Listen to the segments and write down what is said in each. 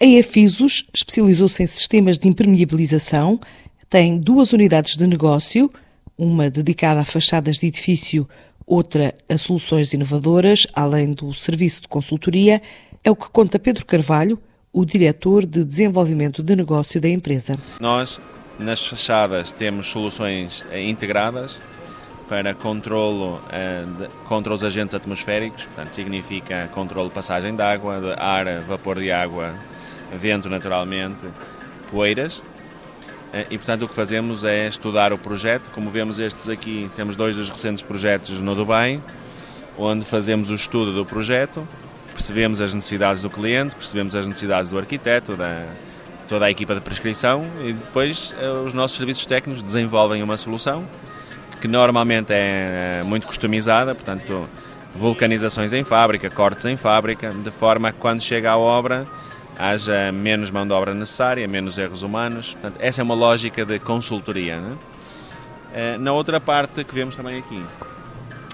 A EFISOS especializou-se em sistemas de impermeabilização, tem duas unidades de negócio, uma dedicada a fachadas de edifício, outra a soluções inovadoras, além do serviço de consultoria, é o que conta Pedro Carvalho, o diretor de desenvolvimento de negócio da empresa. Nós, nas fachadas, temos soluções eh, integradas para controlo eh, contra os agentes atmosféricos, portanto, significa controle de passagem de água, de ar, vapor de água, vento naturalmente, poeiras. Eh, e, portanto, o que fazemos é estudar o projeto. Como vemos estes aqui, temos dois dos recentes projetos no Dubai, onde fazemos o estudo do projeto, percebemos as necessidades do cliente, percebemos as necessidades do arquiteto, da toda a equipa de prescrição e depois eh, os nossos serviços técnicos desenvolvem uma solução que normalmente é muito customizada, portanto, vulcanizações em fábrica, cortes em fábrica, de forma que quando chega à obra haja menos mão de obra necessária, menos erros humanos. Portanto, essa é uma lógica de consultoria. Né? Na outra parte que vemos também aqui,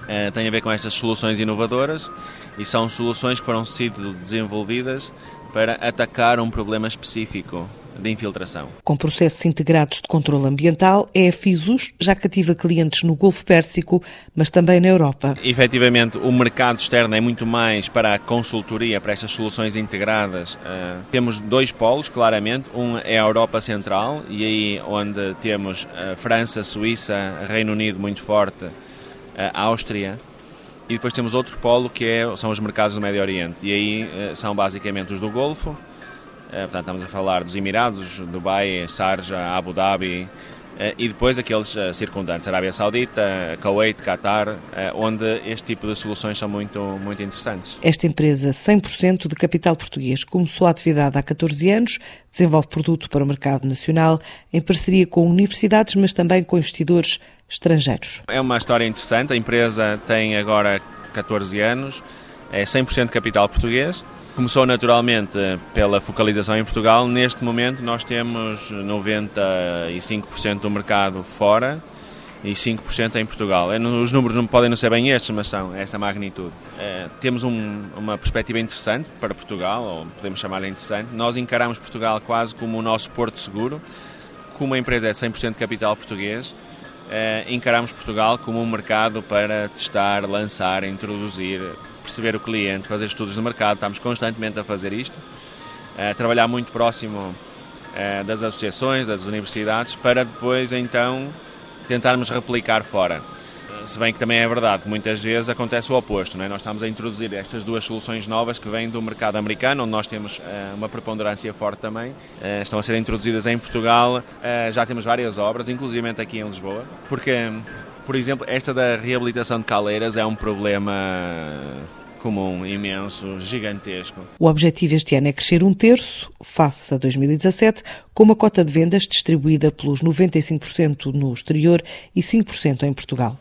eh, tem a ver com estas soluções inovadoras e são soluções que foram sido desenvolvidas para atacar um problema específico de infiltração. Com processos integrados de controle ambiental, é a FISUS já cativa clientes no Golfo Pérsico, mas também na Europa. Efetivamente, o mercado externo é muito mais para a consultoria, para estas soluções integradas. Uh, temos dois polos, claramente. Um é a Europa Central, e aí onde temos uh, França, Suíça, Reino Unido muito forte, uh, Áustria. E depois temos outro polo que é, são os mercados do Médio Oriente. E aí são basicamente os do Golfo, portanto, estamos a falar dos Emirados, Dubai, Sharjah, Abu Dhabi eh, e depois aqueles eh, circundantes, Arábia Saudita, Kuwait, Qatar, onde este tipo de soluções são muito, muito interessantes. Esta empresa, 100% de capital português, começou a atividade há 14 anos, desenvolve produto para o mercado nacional, em parceria com universidades, mas também com investidores estrangeiros. É uma história interessante, a empresa tem agora 14 anos, é 100% de capital português, Começou naturalmente pela focalização em Portugal. Neste momento nós temos 95% do mercado fora e 5% em Portugal. Os números não podem não ser bem estes, mas são esta magnitude. É, temos um, uma perspectiva interessante para Portugal, ou podemos chamar-lhe interessante. Nós encaramos Portugal quase como o nosso porto seguro. Como a empresa é de 100% de capital português, é, encaramos Portugal como um mercado para testar, lançar, introduzir perceber o cliente, fazer estudos de mercado, estamos constantemente a fazer isto, a trabalhar muito próximo eh, das associações, das universidades, para depois então tentarmos replicar fora. Se bem que também é verdade que muitas vezes acontece o oposto, não é? nós estamos a introduzir estas duas soluções novas que vêm do mercado americano, onde nós temos uh, uma preponderância forte também, uh, estão a ser introduzidas em Portugal, uh, já temos várias obras, inclusive aqui em Lisboa, porque por exemplo, esta da reabilitação de caleiras é um problema comum, imenso, gigantesco. O objetivo este ano é crescer um terço, face a 2017, com uma cota de vendas distribuída pelos 95% no exterior e 5% em Portugal.